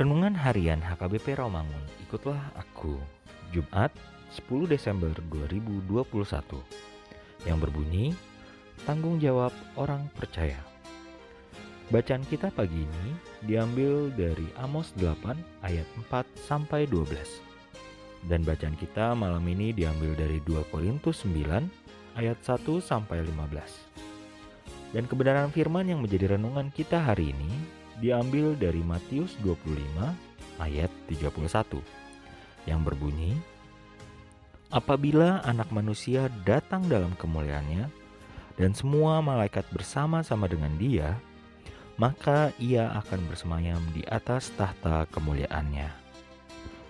Renungan Harian HKBP Romangun. Ikutlah aku. Jumat 10 Desember 2021. Yang berbunyi Tanggung jawab orang percaya. Bacaan kita pagi ini diambil dari Amos 8 ayat 4 sampai 12. Dan bacaan kita malam ini diambil dari 2 Korintus 9 ayat 1 sampai 15. Dan kebenaran firman yang menjadi renungan kita hari ini diambil dari Matius 25 ayat 31 yang berbunyi Apabila anak manusia datang dalam kemuliaannya dan semua malaikat bersama-sama dengan dia, maka ia akan bersemayam di atas tahta kemuliaannya.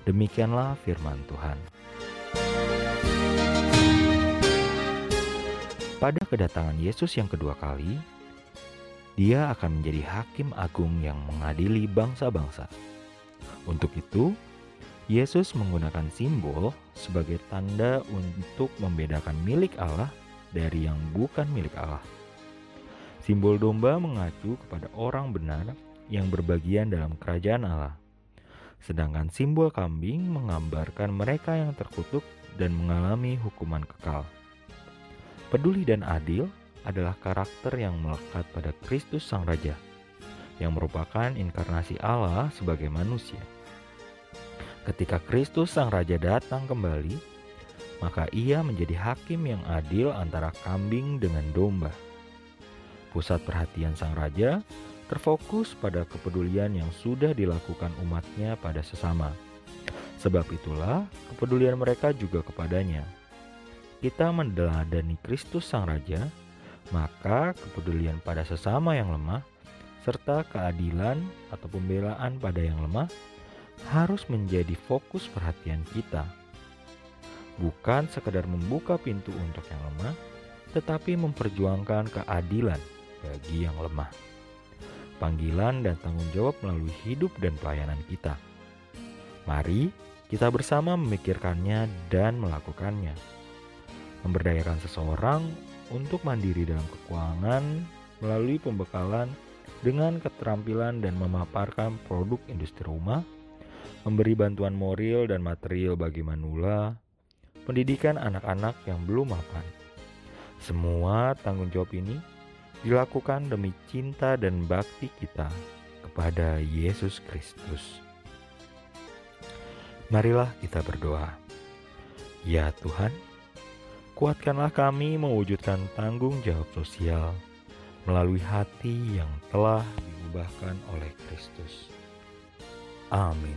Demikianlah firman Tuhan. Pada kedatangan Yesus yang kedua kali, dia akan menjadi hakim agung yang mengadili bangsa-bangsa. Untuk itu, Yesus menggunakan simbol sebagai tanda untuk membedakan milik Allah dari yang bukan milik Allah. Simbol domba mengacu kepada orang benar yang berbagian dalam kerajaan Allah. Sedangkan simbol kambing menggambarkan mereka yang terkutuk dan mengalami hukuman kekal. Peduli dan adil adalah karakter yang melekat pada Kristus Sang Raja, yang merupakan inkarnasi Allah sebagai manusia. Ketika Kristus Sang Raja datang kembali, maka ia menjadi hakim yang adil antara kambing dengan domba. Pusat perhatian Sang Raja terfokus pada kepedulian yang sudah dilakukan umatnya pada sesama. Sebab itulah kepedulian mereka juga kepadanya. Kita mendeladani Kristus Sang Raja, maka kepedulian pada sesama yang lemah serta keadilan atau pembelaan pada yang lemah harus menjadi fokus perhatian kita. Bukan sekedar membuka pintu untuk yang lemah, tetapi memperjuangkan keadilan bagi yang lemah. Panggilan dan tanggung jawab melalui hidup dan pelayanan kita. Mari kita bersama memikirkannya dan melakukannya. Memberdayakan seseorang untuk mandiri dalam keuangan melalui pembekalan dengan keterampilan dan memaparkan produk industri rumah memberi bantuan moral dan material bagi manula, pendidikan anak-anak yang belum mapan. Semua tanggung jawab ini dilakukan demi cinta dan bakti kita kepada Yesus Kristus. Marilah kita berdoa. Ya Tuhan, kuatkanlah kami mewujudkan tanggung jawab sosial melalui hati yang telah diubahkan oleh Kristus. Amin.